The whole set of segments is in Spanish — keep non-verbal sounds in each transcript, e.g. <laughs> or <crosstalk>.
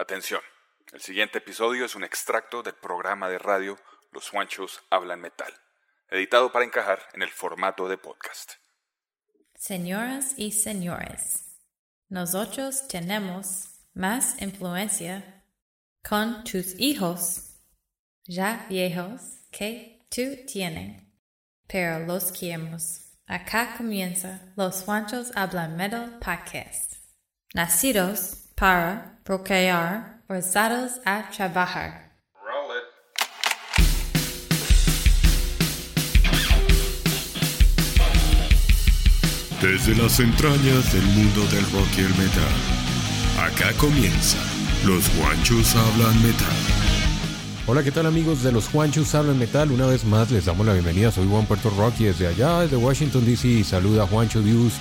Atención, el siguiente episodio es un extracto del programa de radio Los Juanchos Hablan Metal, editado para encajar en el formato de podcast. Señoras y señores, nosotros tenemos más influencia con tus hijos ya viejos que tú tienes, pero los queremos. Acá comienza Los Juanchos Hablan Metal Podcast. Nacidos para procrear, forzados a trabajar. Roll it. Desde las entrañas del mundo del rock y el metal. Acá comienza. Los guanchos hablan metal. Hola, ¿qué tal amigos de los Juanchos Hablan Metal? Una vez más les damos la bienvenida, soy Juan Puerto Rock y desde allá, desde Washington DC, saluda a Juancho Dius.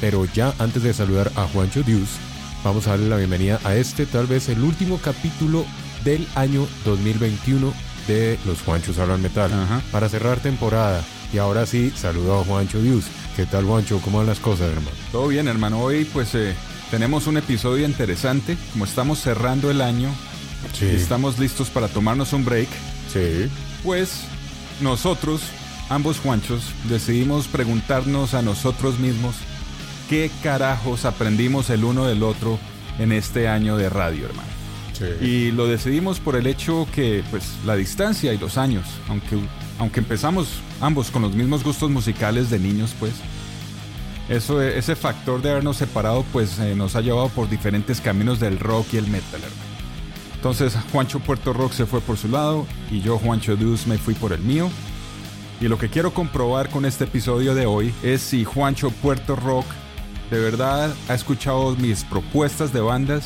Pero ya antes de saludar a Juancho Dius, vamos a darle la bienvenida a este, tal vez el último capítulo del año 2021 de los Juanchos Hablan Metal. Ajá. Para cerrar temporada. Y ahora sí, saludo a Juancho Dius. ¿Qué tal Juancho? ¿Cómo van las cosas, hermano? Todo bien, hermano. Hoy, pues, eh, tenemos un episodio interesante. Como estamos cerrando el año Sí. y estamos listos para tomarnos un break, Sí. pues nosotros, ambos Juanchos, decidimos preguntarnos a nosotros mismos qué carajos aprendimos el uno del otro en este año de radio, hermano. Sí. Y lo decidimos por el hecho que, pues, la distancia y los años, aunque, aunque empezamos ambos con los mismos gustos musicales de niños, pues, eso, ese factor de habernos separado, pues, eh, nos ha llevado por diferentes caminos del rock y el metal, hermano. Entonces, Juancho Puerto Rock se fue por su lado y yo, Juancho Deuce, me fui por el mío. Y lo que quiero comprobar con este episodio de hoy es si Juancho Puerto Rock de verdad ha escuchado mis propuestas de bandas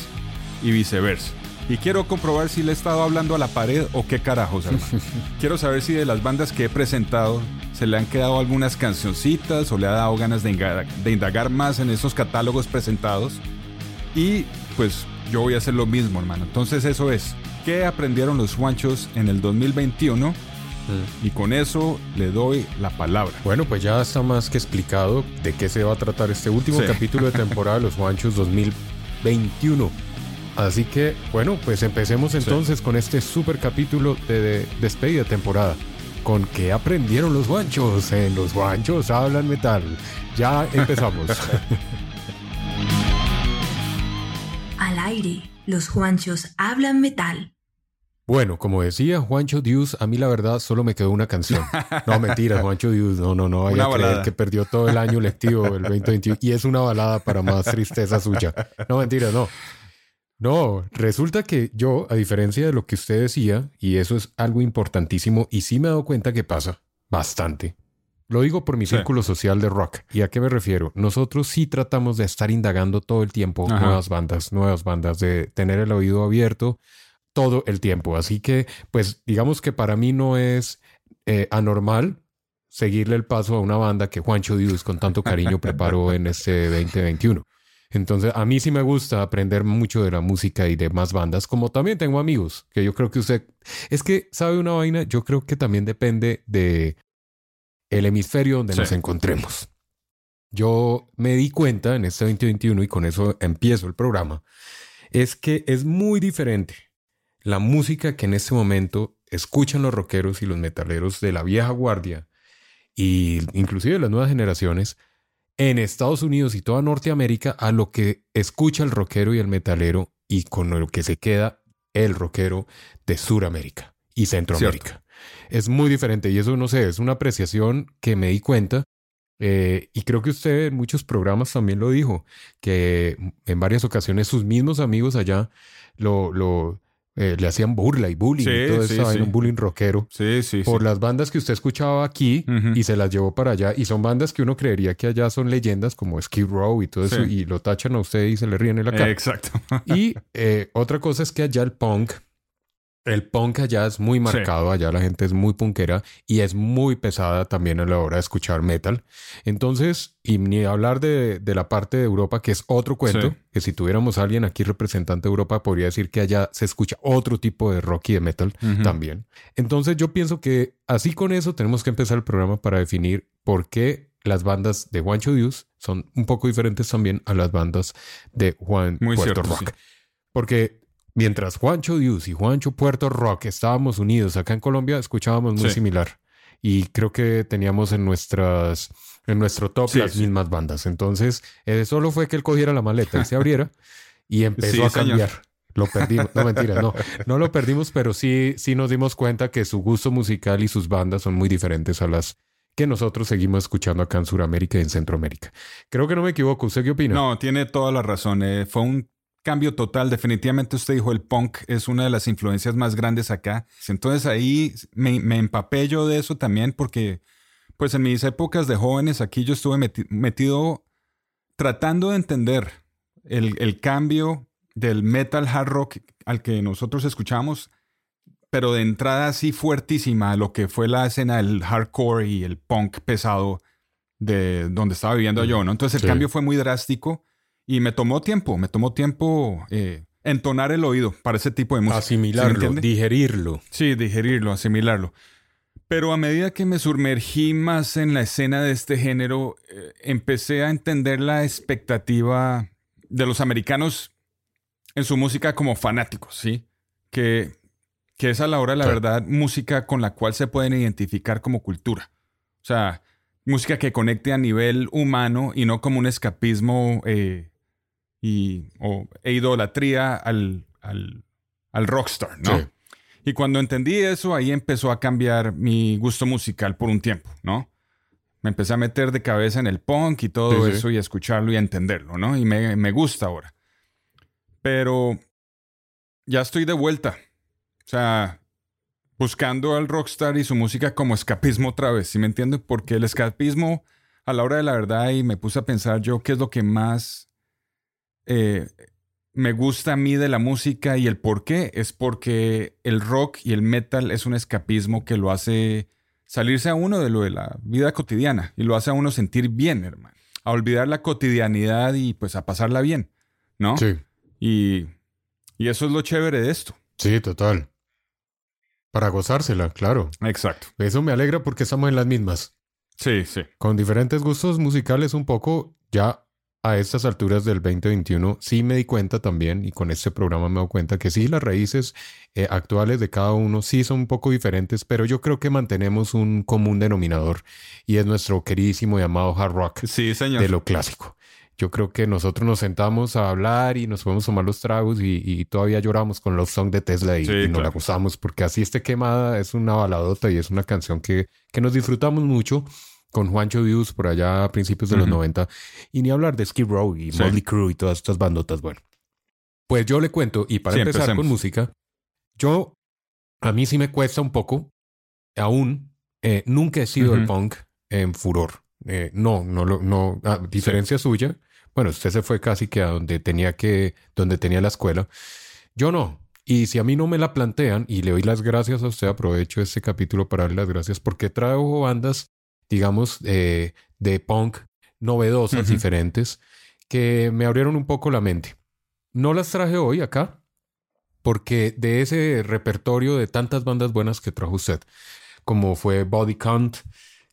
y viceversa. Y quiero comprobar si le he estado hablando a la pared o qué carajos, hermano. <laughs> quiero saber si de las bandas que he presentado se le han quedado algunas cancioncitas o le ha dado ganas de indagar, de indagar más en esos catálogos presentados. Y pues yo voy a hacer lo mismo, hermano. Entonces eso es. ¿Qué aprendieron los Juanchos en el 2021? Y con eso le doy la palabra. Bueno, pues ya está más que explicado de qué se va a tratar este último Sí. capítulo de <laughs> temporada de los Juanchos 2021. Así que, bueno, pues empecemos entonces con este super capítulo de, de despedida de temporada. Con qué aprendieron los guanchos. En los guanchos hablan metal. Ya empezamos. <laughs> Al aire, los Juanchos hablan metal. Bueno, como decía Juancho Dius, a mí la verdad solo me quedó una canción. No, <laughs> mentira, Juancho Dius, no, no, no vaya a creer que perdió todo el año lectivo el 2021 y es una balada para más tristeza suya. No, mentira, no. No, resulta que yo, a diferencia de lo que usted decía, y eso es algo importantísimo, y sí me he dado cuenta que pasa bastante. Lo digo por mi Sí. círculo social de rock. ¿Y a qué me refiero? Nosotros sí tratamos de estar indagando todo el tiempo Ajá. nuevas bandas, nuevas bandas, de tener el oído abierto todo el tiempo. Así que, pues, digamos que para mí no es eh, anormal seguirle el paso a una banda que Juancho Dios con tanto cariño preparó en este 2021. Entonces, a mí sí me gusta aprender mucho de la música y de más bandas, como también tengo amigos, que yo creo que usted... Es que, ¿sabe una vaina? Yo creo que también depende de el hemisferio donde Sí. nos encontremos. Yo me di cuenta en este 2021, y con eso empiezo el programa, es que es muy diferente la música que en este momento escuchan los rockeros y los metaleros de la vieja guardia y inclusive las nuevas generaciones en Estados Unidos y toda Norteamérica a lo que escucha el rockero y el metalero y con lo que se queda el rockero de Suramérica y Centroamérica. Es muy diferente y eso no sé, es una apreciación que me di cuenta eh, y creo que usted en muchos programas también lo dijo, que en varias ocasiones sus mismos amigos allá lo, lo eh, le hacían burla y bullying Sí, y todo sí, eso, sí. un bullying rockero. Sí, sí, Por sí. las bandas que usted escuchaba aquí y se las llevó para allá. Y son bandas que uno creería que allá son leyendas como Skid Row y todo eso. Sí. Y lo tachan a usted y se le ríen en la cara. Exacto. Y eh, otra cosa es que allá el punk, el punk allá es muy marcado, allá la gente es muy punkera y es muy pesada también a la hora de escuchar metal. Entonces, y ni hablar de, de la parte de Europa, que es otro cuento, Sí. que si tuviéramos a alguien aquí representante de Europa, podría decir que allá se escucha otro tipo de rock y de metal también. Entonces yo pienso que así con eso tenemos que empezar el programa para definir por qué las bandas de Juancho Dios son un poco diferentes también a las bandas de Juan Muy Puerto cierto, Rock. sí. Porque mientras Juancho Dios y Juancho Puerto Rock estábamos unidos acá en Colombia, escuchábamos muy Sí. similar. Y creo que teníamos en nuestras en nuestro top Sí, las sí. mismas bandas. Entonces, eh, solo fue que él cogiera la maleta y se abriera <laughs> y empezó a señor. cambiar. Lo <laughs> perdimos. No, mentira, no. No lo perdimos, pero sí, sí nos dimos cuenta que su gusto musical y sus bandas son muy diferentes a las que nosotros seguimos escuchando acá en Sudamérica y en Centroamérica. Creo que no me equivoco. ¿Usted qué opina? No, tiene toda la razón. Eh, fue un cambio total. Definitivamente usted dijo el punk es una de las influencias más grandes acá. Entonces ahí me, me empapé yo de eso también porque pues en mis épocas de jóvenes aquí yo estuve meti- metido tratando de entender el, el cambio del metal hard rock al que nosotros escuchamos, pero de entrada así fuertísima a lo que fue la escena del hardcore y el punk pesado de donde estaba viviendo yo, ¿no? Entonces el Sí. cambio fue muy drástico y me tomó tiempo, me tomó tiempo eh, entonar el oído para ese tipo de música. ¿Sí Asimilarlo, entiende? digerirlo. Sí, digerirlo, asimilarlo. Pero a medida que me sumergí más en la escena de este género, eh, empecé a entender la expectativa de los americanos en su música como fanáticos, ¿sí? Que, que es a la hora, la Sí. verdad, música con la cual se pueden identificar como cultura. O sea, música que conecte a nivel humano y no como un escapismo eh, y, o, e idolatría al, al, al rockstar, ¿no? Sí. Y cuando entendí eso, ahí empezó a cambiar mi gusto musical por un tiempo, ¿no? Me empecé a meter de cabeza en el punk y todo Sí, sí. eso y a escucharlo y a entenderlo, ¿no? Y me, me gusta ahora. Pero ya estoy de vuelta. O sea, buscando al rockstar y su música como escapismo otra vez, ¿sí me entiende? Porque el escapismo, a la hora de la verdad, y me puse a pensar yo qué es lo que más eh, me gusta a mí de la música y el por qué, es porque el rock y el metal es un escapismo que lo hace salirse a uno de lo de la vida cotidiana y lo hace a uno sentir bien, hermano. A olvidar la cotidianidad y pues a pasarla bien, ¿no? Sí, Y, y eso es lo chévere de esto. sí, total. Para gozársela, claro. Exacto. Eso me alegra porque estamos en las mismas. Sí, sí. Con diferentes gustos musicales un poco, ya a estas alturas del 2021, sí me di cuenta también, y con este programa me dado cuenta que sí, las raíces eh, actuales de cada uno sí son un poco diferentes, pero yo creo que mantenemos un común denominador, y es nuestro queridísimo y amado hard rock Sí, señor. de lo clásico. Yo creo que nosotros nos sentamos a hablar y nos podemos tomar los tragos y, y todavía lloramos con Love Song de Tesla y, Sí, y nos la gozamos porque así esté quemada es una baladota y es una canción que, que nos disfrutamos mucho con Juancho Dios por allá a principios de los Ujú. 90 y ni hablar de Skid Row y Sí. Motley Crue y todas estas bandotas. Bueno, pues yo le cuento y para Sí, empezar empecemos. con música, yo a mí sí me cuesta un poco, aún eh, nunca he sido el punk en furor. Eh, no, no, lo- no, a diferencia suya. Bueno, usted se fue casi que a donde tenía que, donde tenía la escuela. Yo no. Y si a mí no me la plantean, y le doy las gracias a usted, aprovecho este capítulo para darle las gracias porque traigo bandas, digamos, eh, de punk novedosas, diferentes, que me abrieron un poco la mente. No las traje hoy acá, porque de ese repertorio de tantas bandas buenas que trajo usted, como fue Body Count,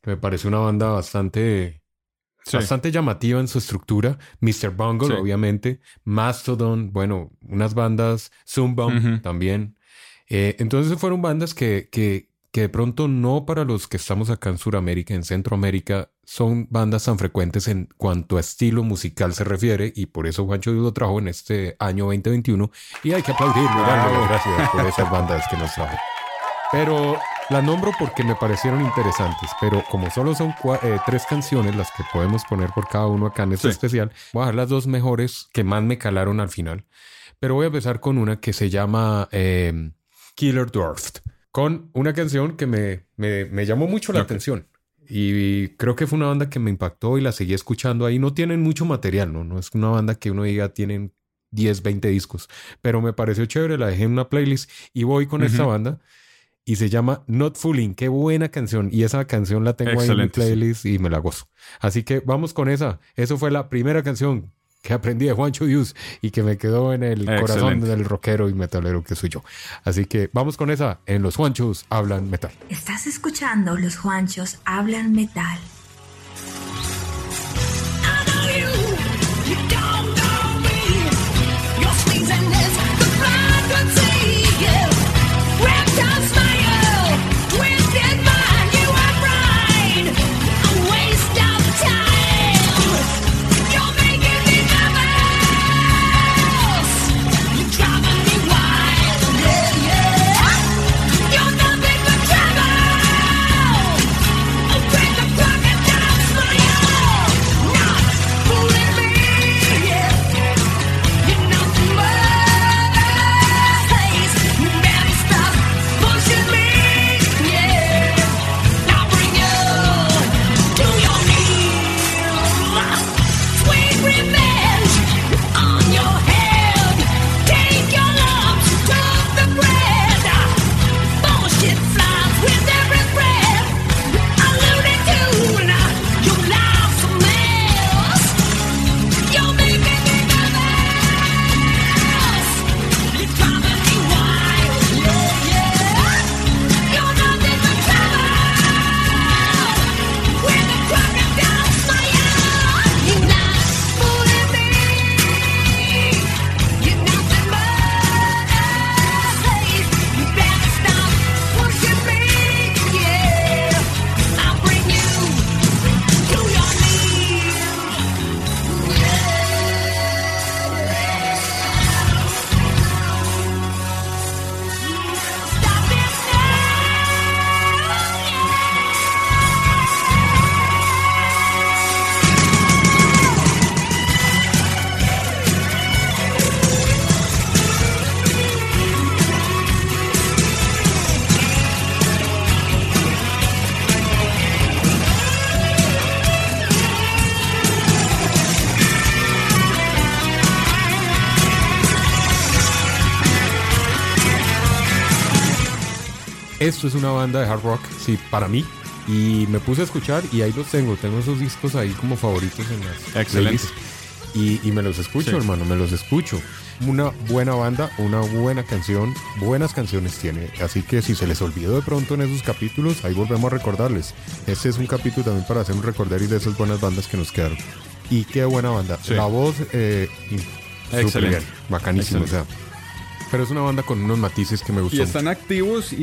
que me parece una banda bastante Sí. bastante llamativa en su estructura. Mr. Bungle, Sí. obviamente. Mastodon, bueno, unas bandas. Zumbum Ujú. también. Eh, entonces fueron bandas que, que, que de pronto no para los que estamos acá en Sudamérica, en Centroamérica, son bandas tan frecuentes en cuanto a estilo musical se refiere. Y por eso Juancho lo trajo en este año 2021. Y hay que aplaudirle, las gracias por esas bandas que nos trajo. Pero las nombro porque me parecieron interesantes, pero como solo son eh, tres canciones las que podemos poner por cada uno acá en este Sí. especial, voy a dejar las dos mejores que más me calaron al final. Pero voy a empezar con una que se llama eh, Killer Dwarfed, con una canción que me, me, me llamó mucho la atención. Y creo que fue una banda que me impactó y la seguí escuchando ahí. No tienen mucho material, ¿no? No es una banda que uno diga tienen 10, 20 discos. Pero me pareció chévere, la dejé en una playlist y voy con esta banda. Y se llama Not Fooling. Qué buena canción. Y esa canción la tengo ahí en mi playlist y me la gozo. Así que vamos con esa. Eso fue la primera canción que aprendí de Juancho Dios y que me quedó en el corazón del rockero y metalero que soy yo. Así que vamos con esa. En Los Juanchos hablan metal. Estás escuchando Los Juanchos Hablan Metal. Esto es una banda de hard rock, sí, para mí. Y me puse a escuchar y ahí los tengo. Tengo esos discos ahí como favoritos en las Excelente. Y, y me los escucho, Sí. hermano, me los escucho. Una buena banda, una buena canción, buenas canciones tiene. Así que si se les olvidó de pronto en esos capítulos, ahí volvemos a recordarles. Este es un capítulo también para hacer un recordario de esas buenas bandas que nos quedaron. Y qué buena banda. Sí. La voz, eh, y- bien, bacanísimo. Excelente. O sea, pero es una banda con unos matices que me gustan. Y están activos y,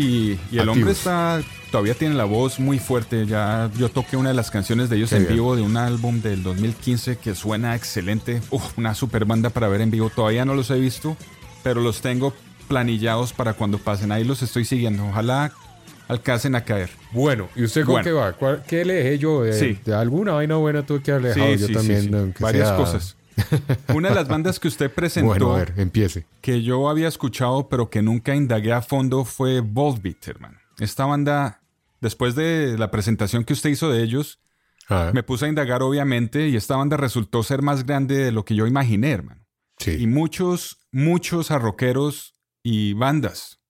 y el Activos. hombre está todavía tiene la voz muy fuerte. Ya yo toqué una de las canciones de ellos Qué en bien. vivo de un álbum del 2015 que suena excelente. Uf, una super banda para ver en vivo. Todavía no los he visto, pero los tengo planillados para cuando pasen. Ahí los estoy siguiendo. Ojalá alcancen a caer. Bueno, ¿y usted con Bueno. qué va? ¿Cuál- ¿Qué le dejé yo? De, Sí. de alguna vaina buena tuve que haber dejado Sí, yo sí, también. sí, sí. aunque Varias sea- cosas. <laughs> Una de las bandas que usted presentó Bueno, a ver, empiece. que yo había escuchado pero que nunca indagué a fondo fue Volbeat, hermano. Esta banda, después de la presentación que usted hizo de ellos, Ah, me puse a indagar obviamente y esta banda resultó ser más grande de lo que yo imaginé, hermano. sí. Y muchos, muchos arroqueros y bandas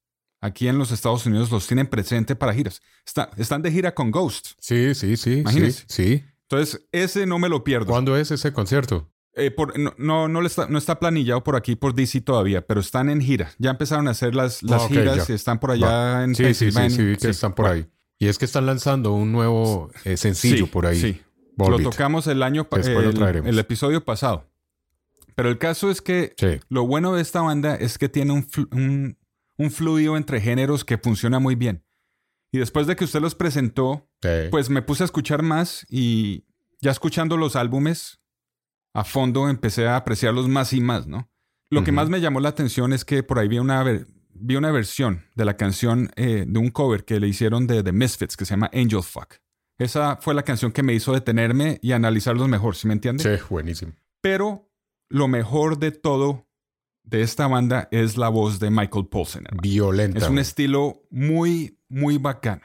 aquí en los Estados Unidos los tienen presente para giras. Está- están de gira con Ghost. sí, sí, sí, sí, Imagínese. sí. Entonces, ese no me lo pierdo. ¿Cuándo es ese concierto? Eh, por- no, no, está, no está planillado por aquí por DC todavía, pero están en gira. Ya empezaron a hacer las, las Ah, giras ya. y están por allá Va. en Sí, sí, sí, sí, que Sí. están por Bueno, ahí. Y es que están lanzando un nuevo eh, sencillo sí, por ahí. Sí. Volbeat. Lo tocamos el año pa- Después lo el, traeremos. el episodio pasado. Pero el caso es que Sí. lo bueno de esta banda es que tiene un, flu- un, un fluido entre géneros que funciona muy bien. Y después de que usted los presentó, pues me puse a escuchar más y ya escuchando los álbumes a fondo empecé a apreciarlos más y más, ¿no? Lo que más me llamó la atención es que por ahí vi una vi una versión de la canción eh, de un cover que le hicieron de The Misfits que se llama Angel Fuck. Esa fue la canción que me hizo detenerme y analizarlos mejor, ¿sí me entiendes? Sí, buenísimo. Pero lo mejor de todo de esta banda es la voz de Michael Paulsen. hermano. Violenta. Es un estilo muy, muy bacano.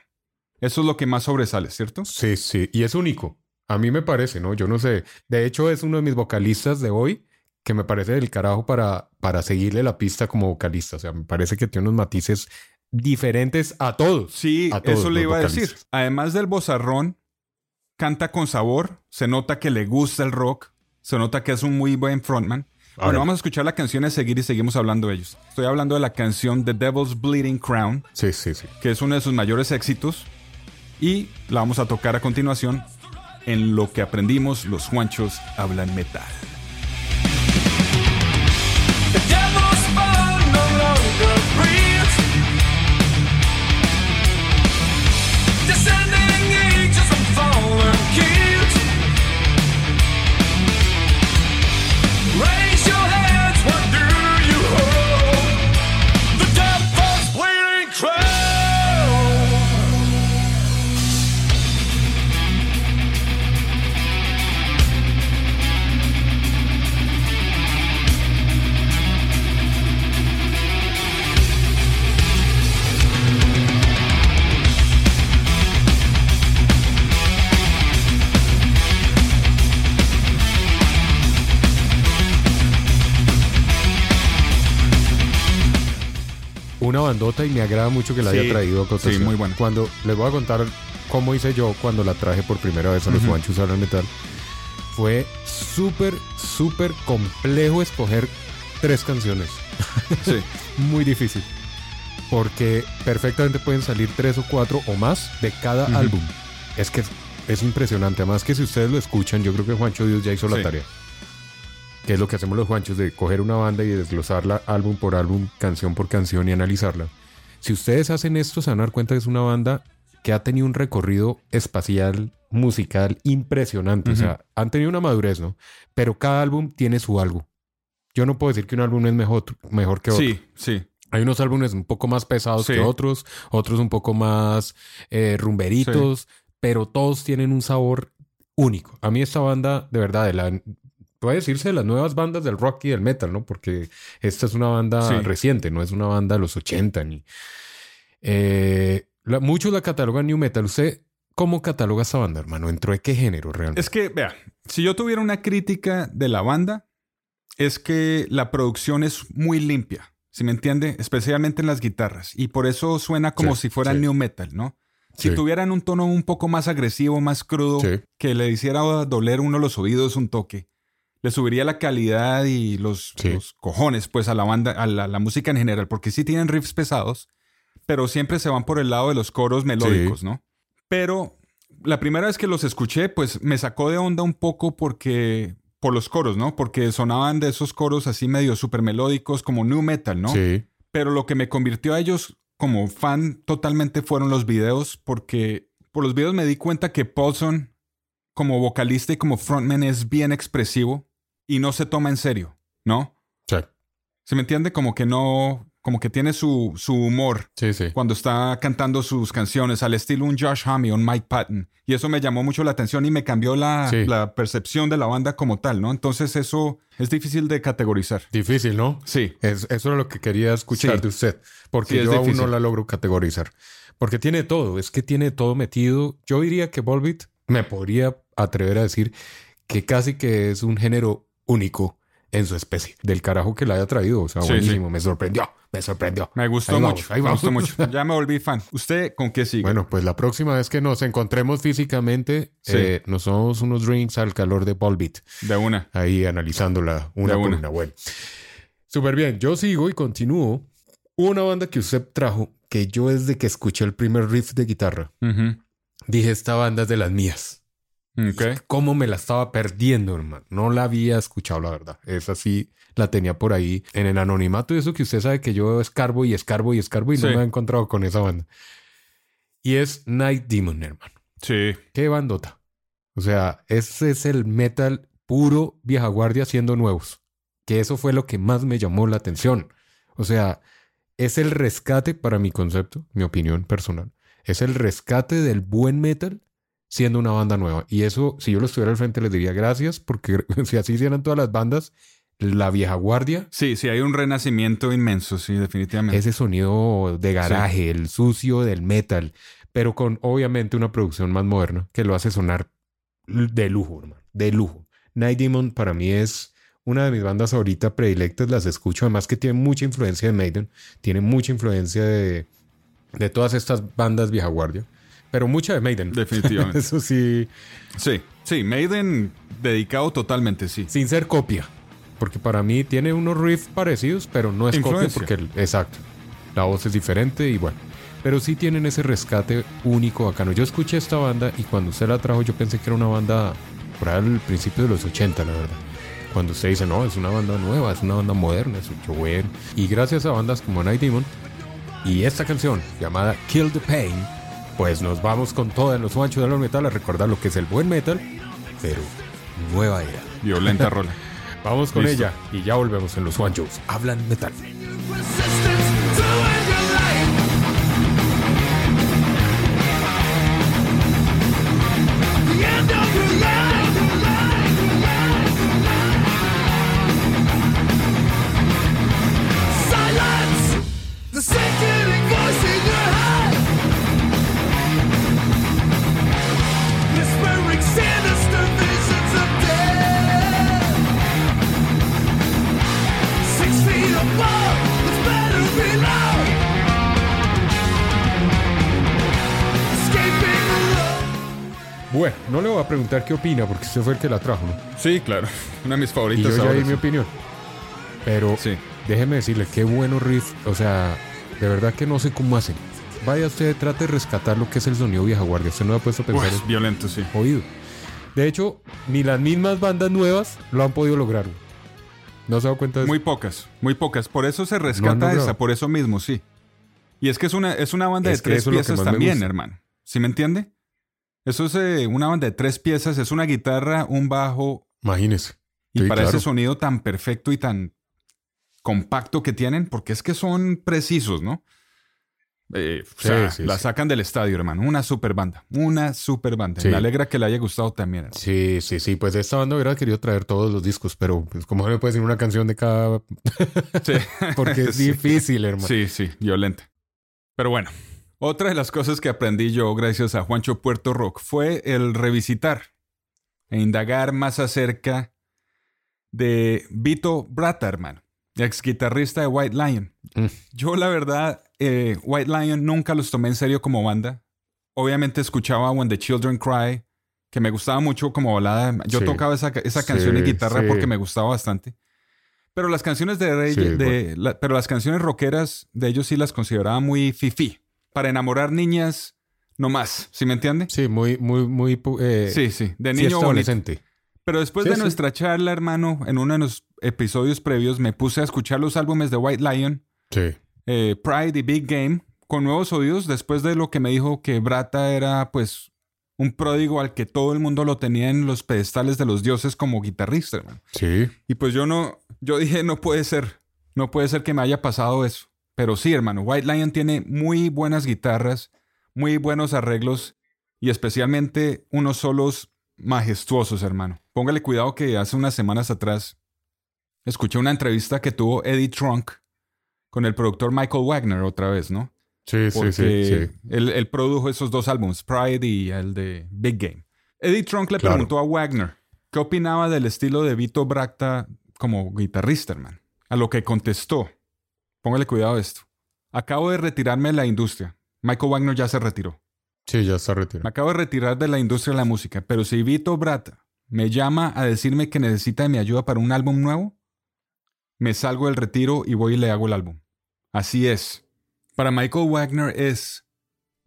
Eso es lo que más sobresale, ¿cierto? Sí, sí. Y es único. A mí me parece, ¿no? Yo no sé. De hecho, es uno de mis vocalistas de hoy que me parece del carajo para, para seguirle la pista como vocalista. O sea, me parece que tiene unos matices diferentes a todos. Sí, A todos eso le iba a decir. Además del bozarrón, canta con sabor, se nota que le gusta el rock, se nota que es un muy buen frontman. Ahora- bueno, vamos a escuchar la canción a seguir y seguimos hablando de ellos. Estoy hablando de la canción The Devil's Bleeding Crown, Sí, sí, sí. que es uno de sus mayores éxitos, y la vamos a tocar a continuación en lo que aprendimos los Juanchos hablan metal. Una bandota y me agrada mucho que la Sí, haya traído a cotación. sí, muy bueno. Cuando les voy a contar cómo hice yo cuando la traje por primera vez a los. Juanchos Hablan Metal. Fue súper, súper complejo escoger tres canciones. <laughs> Sí. Muy difícil. Porque perfectamente pueden salir tres o cuatro o más de cada álbum. Es que es, es impresionante. Además que si ustedes lo escuchan, yo creo que Juancho Dios ya hizo la tarea. Que es lo que hacemos los Juanchos, de coger una banda y desglosarla álbum por álbum, canción por canción y analizarla. Si ustedes hacen esto, se van a dar cuenta que es una banda que ha tenido un recorrido espacial, musical impresionante. O sea, han tenido una madurez, ¿no? Pero cada álbum tiene su algo. Yo no puedo decir que un álbum es mejor, mejor que otro. Sí, sí. Hay unos álbumes un poco más pesados Sí. que otros, otros un poco más eh, rumberitos, pero todos tienen un sabor único. A mí esta banda, de verdad, de la, puede decirse de las nuevas bandas del rock y del metal, ¿no? Porque esta es una banda Sí. reciente, no es una banda de los 80 ni... Eh, la- muchos la catalogan new metal. ¿Usted cómo cataloga esta banda, hermano? ¿Entró de qué género realmente? Es que, vea, si yo tuviera una crítica de la banda, es que la producción es muy limpia, ¿sí me entiende? Especialmente en las guitarras. Y por eso suena como Sí, si fuera sí. new metal, ¿no? Si Sí. tuvieran un tono un poco más agresivo, más crudo, que le hiciera doler uno los oídos un toque, le subiría la calidad y los, Sí. los cojones, pues, a la banda, a la, la música en general, porque sí tienen riffs pesados, pero siempre se van por el lado de los coros melódicos, ¿no? Pero la primera vez que los escuché, pues me sacó de onda un poco porque por los coros, ¿no? Porque sonaban de esos coros así medio super melódicos como new metal, ¿no? Sí. Pero lo que me convirtió a ellos como fan totalmente fueron los videos, porque por los videos me di cuenta que Paulson, como vocalista y como frontman, es bien expresivo y no se toma en serio, ¿no? Sí. ¿Se me entiende? Como que no, como que tiene su, su humor Sí, sí. cuando está cantando sus canciones al estilo un Josh Homme un Mike Patton. Y eso me llamó mucho la atención y me cambió la, Sí. la percepción de la banda como tal, ¿no? Entonces eso es difícil de categorizar. Difícil, ¿no? Sí. Es- eso era lo que quería escuchar de usted, porque yo aún no la logro categorizar. Porque tiene todo, es que tiene todo metido. Yo diría que Volbeat me podría atrever a decir que casi que es un género único en su especie. Del carajo que la haya traído, o sea, Sí, buenísimo, me sorprendió, me sorprendió. Me gustó Ahí vamos, mucho. ahí me gustó mucho. <laughs> Ya me volví fan. ¿Usted con qué sigue? Bueno, pues la próxima vez que nos encontremos físicamente, Sí. eh, nos tomamos unos drinks al calor de Volbeat. De una. ahí analizándola una De por una. una. Bueno, súper bien. Yo sigo y continúo. Una banda que usted trajo, que yo desde que escuché el primer riff de guitarra, dije, esta banda es de las mías. Ok. ¿Cómo me la estaba perdiendo, hermano? No la había escuchado, la verdad. Esa sí la tenía por ahí en el anonimato y eso que usted sabe que yo escarbo y escarbo y escarbo y no me he encontrado con esa banda. Y es Night Demon, hermano. Sí. Qué bandota. O sea, ese es el metal puro vieja guardia siendo nuevos. Que eso fue lo que más me llamó la atención. O sea, es el rescate para mi concepto, mi opinión personal. Es el rescate del buen metal siendo una banda nueva. Y eso, si yo lo estuviera al frente, les diría gracias, porque <laughs> si así hicieran todas las bandas, la vieja guardia, Sí, sí, hay un renacimiento inmenso, sí, definitivamente. ese sonido de garaje, el sucio del metal, pero con obviamente una producción más moderna que lo hace sonar de lujo, hermano, de lujo. Night Demon para mí es una de mis bandas ahorita predilectas, las escucho, además que tiene mucha influencia de Maiden, tiene mucha influencia de, de todas estas bandas vieja guardia, pero mucha de Maiden. Definitivamente. <laughs> Eso sí, Sí, sí, Maiden dedicado totalmente, sí. sin ser copia, porque para mí tiene unos riffs parecidos, pero no es copia Influencia. porque, el- exacto, la voz es diferente y bueno, pero sí tienen ese rescate único bacano. Yo escuché esta banda y cuando usted la trajo yo pensé que era una banda por al principio de los 80, la verdad. Cuando usted dice, no, es una banda nueva, es una banda moderna, es mucho bueno. Y gracias a bandas como Night Demon y esta canción llamada Kill the Pain, pues nos vamos con toda en los anchos de la metal a recordar lo que es el buen metal, pero nueva era. Violenta <laughs> rola. Vamos con Listo. ella y ya volvemos en los Shows. Hablan metal. Preguntar qué opina porque usted fue el que la trajo, ¿no? Sí, claro. Una de mis Y favoritas yo ya di mi opinión. Pero Sí. déjeme decirle, qué bueno riff. O sea, de verdad que no sé cómo hacen. Vaya usted, trate de rescatar lo que es el sonido vieja guardia. Usted no ha puesto a pensar Pues, en violento, sí. oído. De hecho, ni las mismas bandas nuevas lo han podido lograr. ¿No se ha dado cuenta de eso? Muy pocas, muy pocas. Por eso se rescata esa, por eso mismo, sí. Y es que es una, es una banda Es de tres piezas también, hermano. ¿Sí me entiende? Eso es eh, una banda de tres piezas, es una guitarra, un bajo, Imagínese. y Sí, para claro. ese sonido tan perfecto y tan compacto que tienen, porque es que son precisos, ¿no? Eh, o Sí, sea, sí, la sacan del estadio, hermano. Una super banda. Una super banda. Sí. Me alegra que le haya gustado también. hermano. Sí, sí, sí. Pues esta banda hubiera querido traer todos los discos, pero pues como no le puede decir una canción de cada... Sí. <laughs> Porque es <laughs> Sí. difícil, hermano. Sí, sí, violenta. Pero bueno, otra de las cosas que aprendí yo gracias a Juancho Puerto Rock fue el revisitar e indagar más acerca de Vito Brata, hermano, ex guitarrista de White Lion. Mm. Yo, la verdad, eh, White Lion nunca los tomé en serio como banda. Obviamente escuchaba When the Children Cry, que me gustaba mucho como balada. Yo Sí. tocaba esa, esa Sí, canción en guitarra sí. porque me gustaba bastante. Pero las canciones de Rey, Sí, de, la- pero las canciones rockeras de ellos sí las consideraba muy fifi. Para enamorar niñas, no más. ¿Sí me entiende? Sí, muy, muy, muy... eh, Sí, sí. De sí, niño bonito. adolescente. Pero después Sí, de sí. nuestra charla, hermano, en uno de los episodios previos, me puse a escuchar los álbumes de White Lion, Sí. eh, Pride y Big Game, con nuevos oídos, después de lo que me dijo que Brata era, pues, un pródigo al que todo el mundo lo tenía en los pedestales de los dioses como guitarrista, hermano. Sí. Y pues yo no, yo dije, no puede ser, no puede ser que me haya pasado eso. Pero sí, hermano, White Lion tiene muy buenas guitarras, muy buenos arreglos y especialmente unos solos majestuosos, hermano. Póngale cuidado que hace unas semanas atrás escuché una entrevista que tuvo Eddie Trunk con el productor Michael Wagner otra vez, ¿no? Sí, sí, sí, sí. Él, él produjo esos dos álbumes, Pride y el de Big Game. Eddie Trunk le Claro. preguntó a Wagner qué opinaba del estilo de Vito Bracta como guitarrista, hermano. A lo que contestó, póngale cuidado a esto. Acabo de retirarme de la industria. Michael Wagner ya se retiró. Sí, ya está Me retirado. acabo de retirar de la industria de la música, pero si Vito Brata me llama a decirme que necesita de mi ayuda para un álbum nuevo, me salgo del retiro y voy y le hago el álbum. Así es. Para Michael Wagner es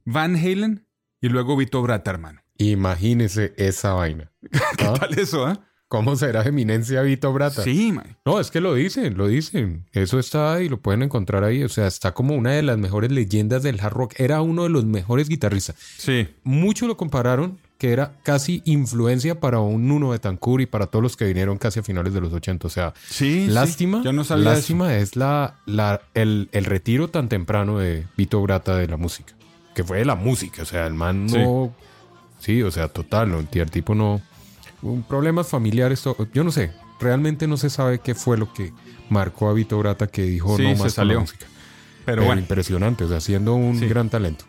Van Halen y luego Vito Brata, hermano. Imagínese esa vaina. <laughs> ¿Qué ¿Ah? tal eso, ah? ¿Cómo será eminencia Vito Brata? Sí, man. No, es que lo dicen, lo dicen. Eso está ahí, lo pueden encontrar ahí. O sea, está como una de las mejores leyendas del hard rock. Era uno de los mejores guitarristas. Sí. Muchos lo compararon que era casi influencia para un Nuno Betancourt y para todos los que vinieron casi a finales de los 80. O sea, Sí, sí. lástima, Yo no sabía lástima es la, la, el, el retiro tan temprano de Vito Brata de la música. Que fue de la música, o sea, el man no... Sí, o sea, total, no, el tipo no... Problemas familiares, yo no sé, realmente no se sabe qué fue lo que marcó a Vito Brata que dijo Sí, no se más la música. Pero Pero bueno, impresionante, o sea, siendo un Sí. gran talento.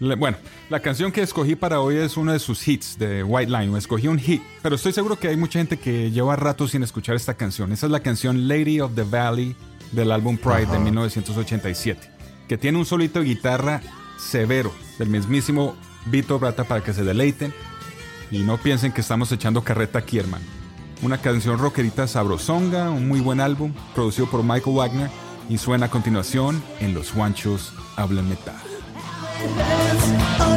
Le- bueno, la canción que escogí para hoy es uno de sus hits de White Line. Escogí un hit, pero estoy seguro que hay mucha gente que lleva rato sin escuchar esta canción. Esa es la canción Lady of the Valley del álbum Pride de 1987, que tiene un solito de guitarra severo del mismísimo Vito Brata para que se deleiten y no piensen que estamos echando carreta aquí, hermano. Una canción rockerita sabrosonga, un muy buen álbum, producido por Michael Wagner y suena a continuación en Los Juanchos Hablan Metal. Oh,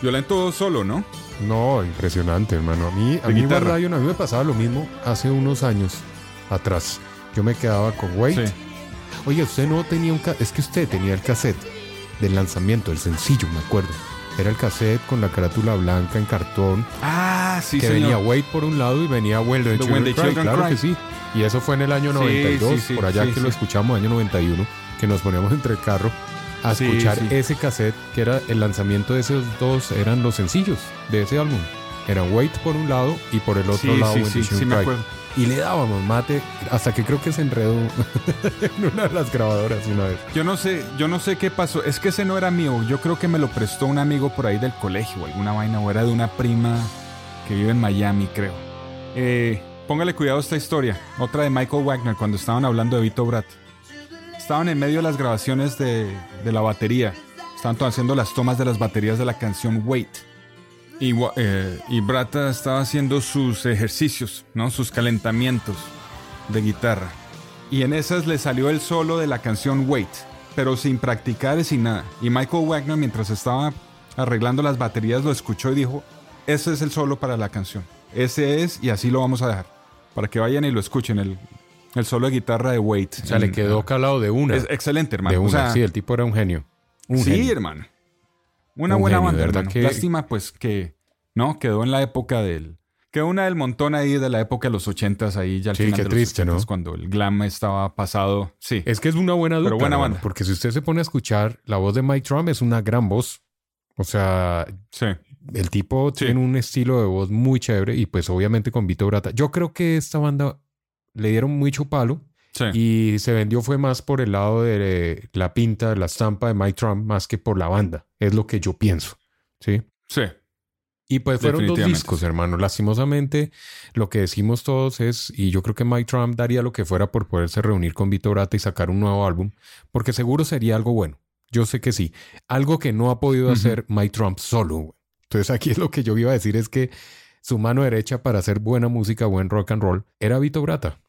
Violento solo, ¿no? No, impresionante, hermano. A mí, a mí Lion, a mí me pasaba lo mismo hace unos años atrás. Yo me quedaba con Wait. Sí. Oye, usted no tenía un... ca- Es que usted tenía el cassette del lanzamiento, el sencillo, me acuerdo. Era el cassette con la carátula blanca en cartón, Ah, sí, que señor. venía Wait por un lado y venía When the The Children, Cry, claro que sí. Y eso fue en el año Sí, 92, sí, sí, por allá sí, que lo escuchamos, año 91, que nos poníamos entre el carro a escuchar ese cassette, que era el lanzamiento de esos dos, eran los sencillos de ese álbum. Era Wait por un lado y por el otro lado When the me acuerdo. Y le dábamos mate hasta que creo que se enredó <laughs> en una de las grabadoras una vez. Yo no sé, yo no sé qué pasó. Es que ese no era mío. Yo creo que me lo prestó un amigo por ahí del colegio alguna vaina. O era de una prima que vive en Miami, creo. Eh, póngale cuidado a esta historia. Otra de Michael Wagner cuando estaban hablando de Vito Brat. Estaban en medio de las grabaciones de, de la batería. Estaban haciendo las tomas de las baterías de la canción Wait. Y, eh, y Brata estaba haciendo sus ejercicios, ¿no? Sus calentamientos de guitarra. Y en esas le salió el solo de la canción Wait, pero sin practicar y sin nada. Y Michael Wagner, mientras estaba arreglando las baterías, lo escuchó y dijo: Ese es el solo para la canción. Ese es, y así lo vamos a dejar. Para que vayan y lo escuchen, el, el solo de guitarra de Wait. O sea, le quedó calado de una. Es excelente, hermano. de O una. sea, sí, el tipo era un genio. Un sí, genio. hermano. Una Un buena genio, banda, verdad que- Lástima, pues, que no quedó en la época del. Quedó una del montón ahí de la época de los ochentas, ahí ya al Sí, final qué de los triste, ¿no? cuando el glam estaba pasado. Sí. Es que es una buena dupla, Pero buena hermano, banda. porque si usted se pone a escuchar, la voz de Mike Trump es una gran voz. O sea, sí. el tipo tiene un estilo de voz muy chévere y pues obviamente con Vito Brata. Yo creo que esta banda le dieron mucho palo Sí. y se vendió fue más por el lado de la pinta, la estampa de Mike Trump más que por la banda. Es lo que yo pienso. ¿Sí? Sí. Y pues fueron dos discos, hermano. Lastimosamente, lo que decimos todos es, y yo creo que Mike Trump daría lo que fuera por poderse reunir con Vito Brata y sacar un nuevo álbum, porque seguro sería algo bueno. Yo sé que sí. Algo que no ha podido hacer Mike Trump solo. Entonces aquí es lo que yo iba a decir es que su mano derecha para hacer buena música, buen rock and roll, era Vito Brata.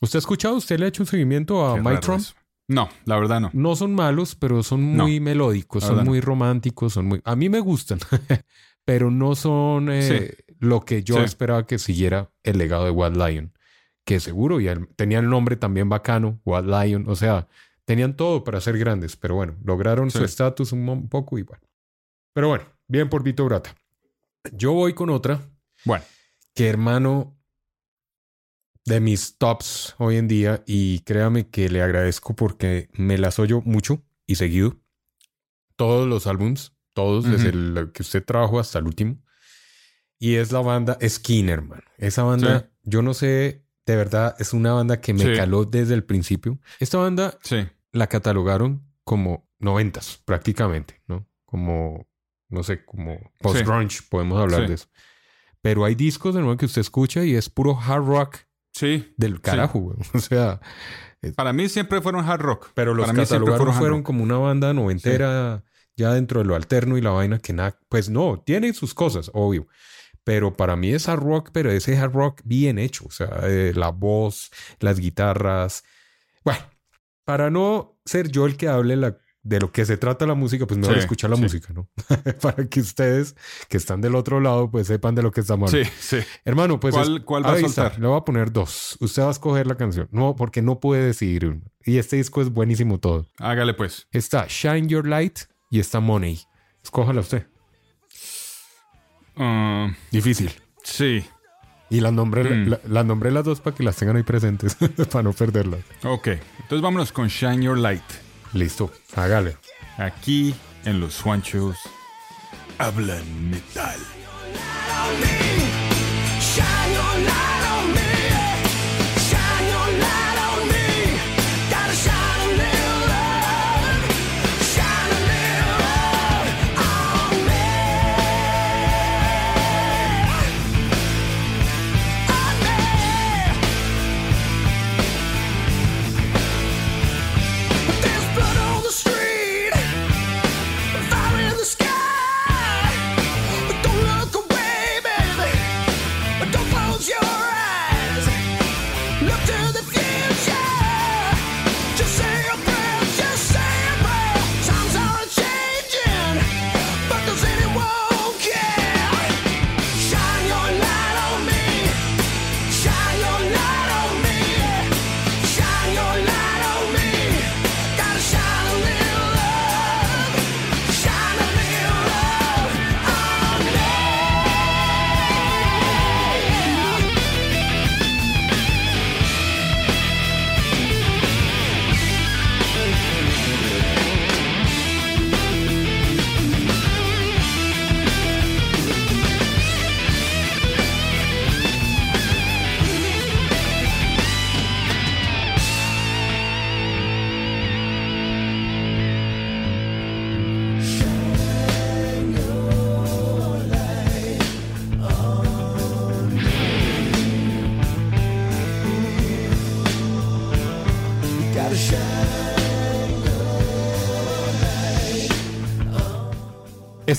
¿Usted ha escuchado? ¿Usted le ha hecho un seguimiento a raro Trump? No, la verdad no. No son malos, pero son No, muy melódicos, son no. muy románticos, son muy... A mí me gustan, <laughs> pero no son eh, lo que yo Sí. esperaba que siguiera el legado de Wild Lion, que seguro ya tenía el nombre también bacano, Wild Lion, o sea, tenían todo para ser grandes, pero bueno, lograron su estatus un poco y bueno. Pero bueno, bien por Vito Brata. Yo voy con otra Bueno, que hermano de mis tops hoy en día y créame que le agradezco porque me las oyo mucho y seguido. Todos los álbums, todos, desde el que usted trabajó hasta el último. Y es la banda Skinner, hermano. Esa banda, Sí. yo no sé, de verdad, es una banda que me Sí. caló desde el principio. Esta banda sí. la catalogaron como noventas, prácticamente, ¿no? Como, no sé, como post-grunge, podemos hablar de eso. Pero hay discos de nuevo que usted escucha y es puro hard rock Sí. del carajo, güey. <laughs> O sea, Para mí siempre fueron hard rock. pero los Para catalogaron fueron rock. como una banda noventera, ya dentro de lo alterno y la vaina que nada, pues no, tiene sus cosas, obvio. Pero para mí es hard rock, pero ese hard rock bien hecho. O sea, eh, la voz, las guitarras. Bueno, para no ser yo el que hable la- de lo que se trata la música, pues mejor Sí, escuchar la sí. música, ¿no? <laughs> para que ustedes que están del otro lado, pues sepan de lo que estamos Sí, hablando. sí. Hermano, pues. ¿Cuál- va a está, soltar? Le voy a poner dos. Usted va a escoger la canción. No, porque no puede decidir. hermano. Y este disco es buenísimo todo. Hágale pues. Está Shine Your Light y está Money. Escójala usted. Ah, Difícil. sí. Y las nombré, Mm. la- las nombré las dos para que las tengan ahí presentes, <laughs> para no perderlas. Ok. Entonces vámonos con Shine Your Light. Listo, hágale. Aquí en los Juanchos hablan metal.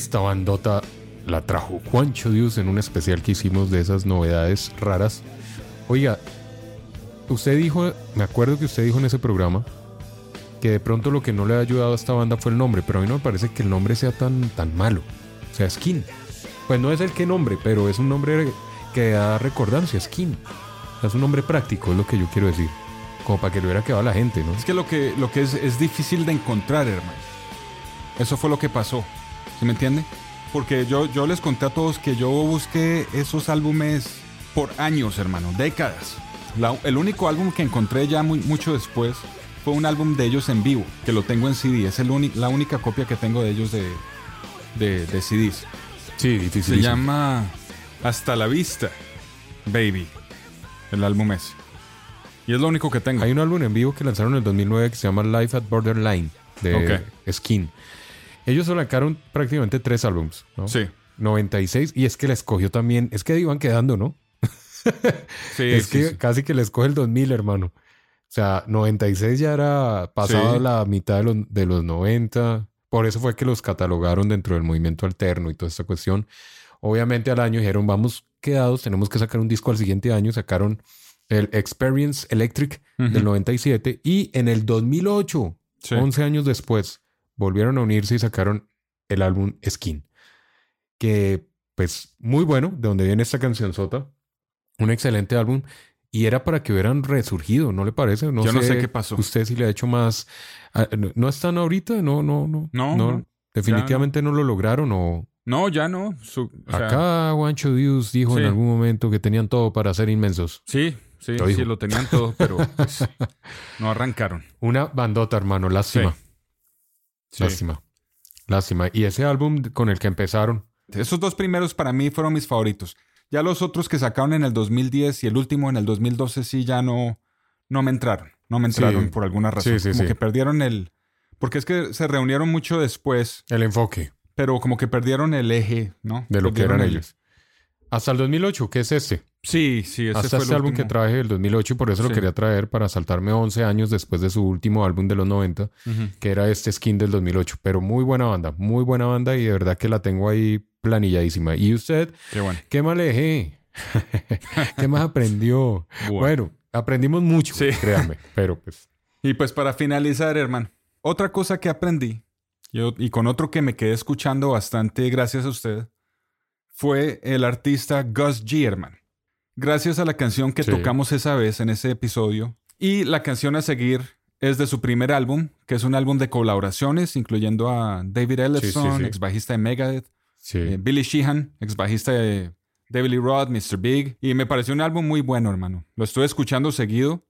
Esta bandota la trajo Juancho Dios en un especial que hicimos de esas novedades raras. Oiga, usted dijo, me acuerdo que usted dijo en ese programa que de pronto lo que no le ha ayudado a esta banda fue el nombre, pero a mí no me parece que el nombre sea tan, tan malo. O sea, Skin. Pues no es el que nombre, pero es un nombre que da recordancia, Skin. O sea, es un nombre práctico, es lo que yo quiero decir. Como para que le hubiera quedado a la gente, ¿no? Es que lo que, lo que es, es difícil de encontrar, hermano. Eso fue lo que pasó. ¿Sí me entiende? Porque yo, yo les conté a todos que yo busqué esos álbumes por años, hermano, décadas. La- el único álbum que encontré ya muy, mucho después fue un álbum de ellos en vivo, que lo tengo en CD. Es el uni- la única copia que tengo de ellos de, de, de CDs. Sí, Se difícil. llama Hasta la Vista, Baby. El álbum ese. Y es lo único que tengo. Hay un álbum en vivo que lanzaron en el 2009 que se llama Life at Borderline de Ok. Skin. Ellos sacaron prácticamente tres álbums, ¿no? Sí. 96 y es que les cogió también, es que iban quedando, ¿no? <laughs> Sí, es sí, que sí. casi que les coge el 2000, hermano. O sea, 96 ya era pasado Sí. la mitad de los, de los 90. Por eso fue que los catalogaron dentro del movimiento alterno y toda esta cuestión. Obviamente al año dijeron, vamos quedados, tenemos que sacar un disco al siguiente año. Sacaron el Experience Electric Ujú. del 97 y en el 2008, Sí. 11 años después, volvieron a unirse y sacaron el álbum Skin. Que, pues, muy bueno, de donde viene esta canción Sota. Un excelente álbum. Y era para que hubieran resurgido, ¿no le parece? Yo no sé qué pasó. Usted sí le ha hecho más. ah, ¿No no están ahorita? No, no, no. No, no. Definitivamente no. lo lograron. O No, ya no. Su- o sea, acá Juancho Dios dijo Sí. en algún momento que tenían todo para ser inmensos. Sí, sí, Lo sí, lo tenían todo, pero pues, <laughs> no arrancaron. Una bandota, hermano. Lástima. Sí. Lástima. Lástima. Y ese álbum con el que empezaron. Esos dos primeros para mí fueron mis favoritos. Ya los otros que sacaron en el 2010 y el último en el 2012 sí ya no, no me entraron. No me entraron Sí. por alguna razón. Sí, sí, como sí. que perdieron el... Porque es que se reunieron mucho después, El enfoque pero como que perdieron el eje, ¿no? de lo que eran el- ellos. Hasta el 2008, que es este. Sí, sí, ese Hasta fue este el álbum que traje del 2008 y por eso lo quería traer para saltarme 11 años después de su último álbum de los 90, Ujú. que era este Skin del 2008. Pero muy buena banda, muy buena banda y de verdad que la tengo ahí planilladísima. ¿Y usted Qué bueno. qué más le dejé? <laughs> ¿Qué más aprendió? Bueno. Bueno, aprendimos mucho, Sí. créanme, <laughs> pero pues... Y pues para finalizar, hermano, otra cosa que aprendí, yo, y con otro que me quedé escuchando bastante gracias a usted, fue el artista Gus G, hermano. Gracias a la canción que Sí. tocamos esa vez en ese episodio. Y la canción a seguir es de su primer álbum, que es un álbum de colaboraciones, incluyendo a David Ellefson, sí. ex bajista de Megadeth, eh, Billy Sheehan, ex bajista de David Lee Roth, Mr. Big. Y me pareció un álbum muy bueno, hermano. Lo estuve escuchando seguido.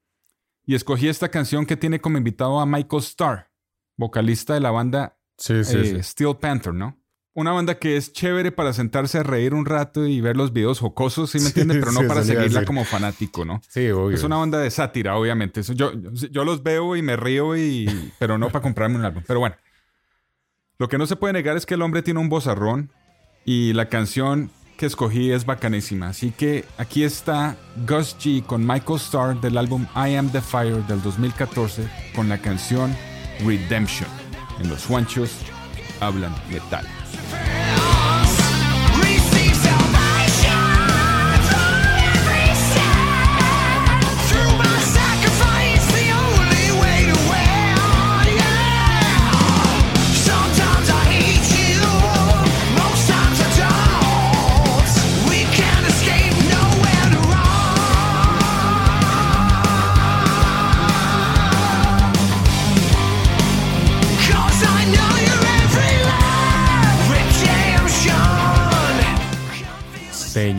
Y escogí esta canción que tiene como invitado a Michael Starr, vocalista de la banda eh. Steel Panther, ¿no? Una banda que es chévere para sentarse a reír un rato y ver los videos jocosos, ¿sí me Sí, entiende? Pero no sí, para seguirla como fanático, ¿no? Sí, obvio. Es una banda de sátira, obviamente. Eso yo, yo, los veo y me río, y, pero no para comprarme un álbum. Pero bueno, lo que no se puede negar es que el hombre tiene un vozarrón y la canción que escogí es bacanísima. Así que aquí está Gus G con Michael Starr del álbum I Am the Fire del 2014 con la canción Redemption. En los Juanchos hablan metal. Chappelle.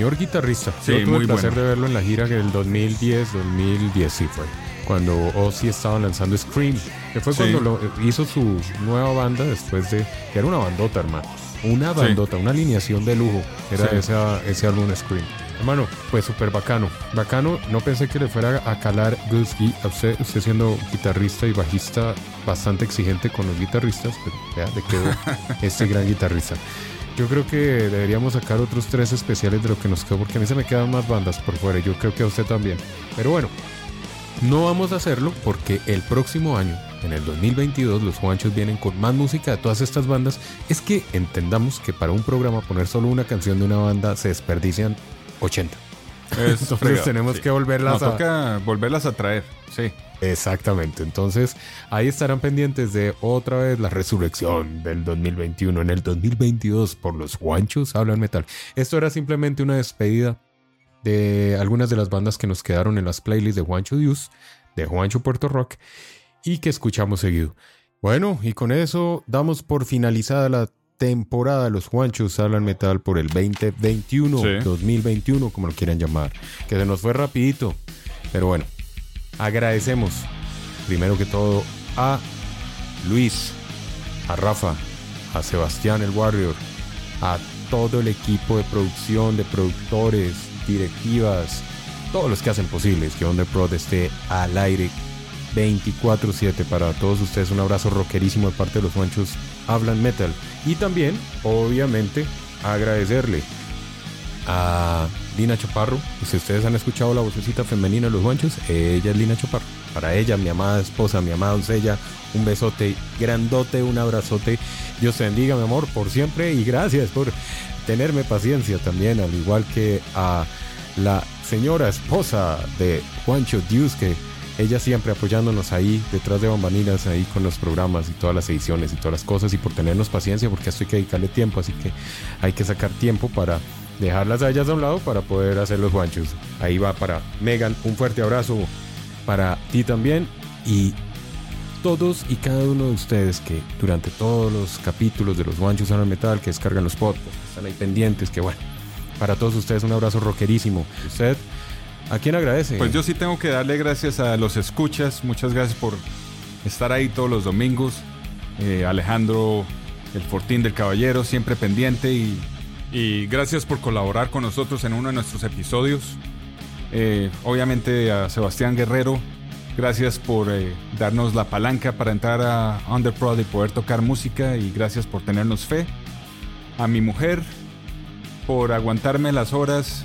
Señor guitarrista. Sí, Yo tuve muy el placer bueno. de verlo en la gira del 2010, 2010 sí fue. Cuando Ozzy estaba lanzando Scream. Que fue Sí. cuando lo- hizo su nueva banda después de... Que era una bandota, hermano. Una bandota, una alineación de lujo. Era esa- ese álbum Scream. Hermano, pues súper bacano. Bacano, no pensé que le fuera a calar Gus G a usted, usted siendo guitarrista y bajista bastante exigente con los guitarristas, pero vea, le quedó <laughs> este gran guitarrista. Yo creo que deberíamos sacar otros tres especiales de lo que nos quedó, porque a mí se me quedan más bandas por fuera yo creo que a usted también. Pero bueno, no vamos a hacerlo porque el próximo año, en el 2022, los Juanchos vienen con más música de todas estas bandas. Es que entendamos que para un programa poner solo una canción de una banda se desperdician 80. Es Entonces fregado, tenemos sí. que volverlas No, a... toca volverlas a traer, sí. Exactamente. Entonces, ahí estarán pendientes de otra vez la resurrección del 2021 en el 2022 por los Juanchos Hablan Metal. Esto era simplemente una despedida de algunas de las bandas que nos quedaron en las playlists de Juancho Dios, de Juancho Puerto Rock y que escuchamos seguido. Bueno, y con eso damos por finalizada la temporada de los Juanchos Hablan Metal por el 2021, Sí. 2021, como lo quieran llamar, que se nos fue rapidito. Pero bueno, agradecemos primero que todo a Luis, a Rafa, a Sebastián el Warrior, a todo el equipo de producción, de productores, directivas, todos los que hacen posible que Underprod esté al aire 24/7 para todos ustedes. Un abrazo rockerísimo de parte de los Juanchos Hablan Metal. Y también, obviamente, agradecerle a Lina Chaparro. Si ustedes han escuchado la vocecita femenina de los Juanchos, ella es Lina Chaparro. Para ella, mi amada esposa, mi amada doncella, un besote grandote, un abrazote. Dios te bendiga, mi amor, por siempre y gracias por tenerme paciencia también, al igual que a la señora esposa de Juancho Dios, que ella siempre apoyándonos ahí, detrás de bambaninas, ahí con los programas y todas las ediciones y todas las cosas, y por tenernos paciencia, porque esto hay que dedicarle tiempo, así que hay que sacar tiempo para dejarlas a ellas a un lado para poder hacer los guanchos. Ahí va para Megan, un fuerte abrazo para ti también, y todos y cada uno de ustedes que durante todos los capítulos de los Guanchos al Metal que descargan los podcasts, están ahí pendientes, que bueno, para todos ustedes un abrazo rockerísimo. ¿Usted a quién agradece? Pues yo sí tengo que darle gracias a los escuchas. Muchas gracias por estar ahí todos los domingos. Eh, Alejandro, el Fortín del Caballero, siempre pendiente. Y, y gracias por colaborar con nosotros en uno de nuestros episodios. Eh, obviamente a Sebastián Guerrero. Gracias por eh, darnos la palanca para entrar a Underprod y poder tocar música. Y gracias por tenernos fe. A mi mujer, por aguantarme las horas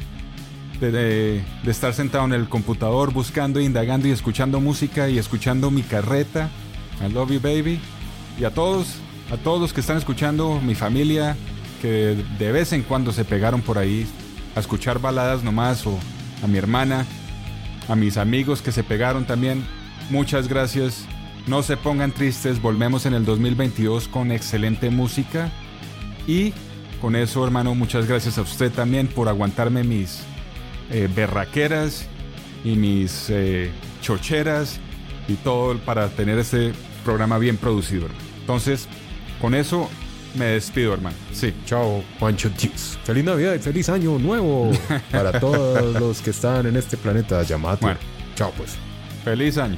de, de- de estar sentado en el computador buscando, indagando y escuchando música y escuchando mi carreta. I love you, baby. Y a todos, a todos los que están escuchando, mi familia, de vez en cuando se pegaron por ahí a escuchar baladas nomás, o a mi hermana, a mis amigos que se pegaron también. Muchas gracias. No se pongan tristes, volvemos en el 2022 con excelente música. Y con eso, hermano, muchas gracias a usted también por aguantarme mis eh, berraqueras y mis eh, chocheras y todo para tener este programa bien producido. Entonces, con eso me despido, hermano. Sí. Chao, Juancho Dios. Feliz Navidad y feliz año nuevo <laughs> para todos los que están en este planeta llamado. Bueno. Chao, pues. Feliz año.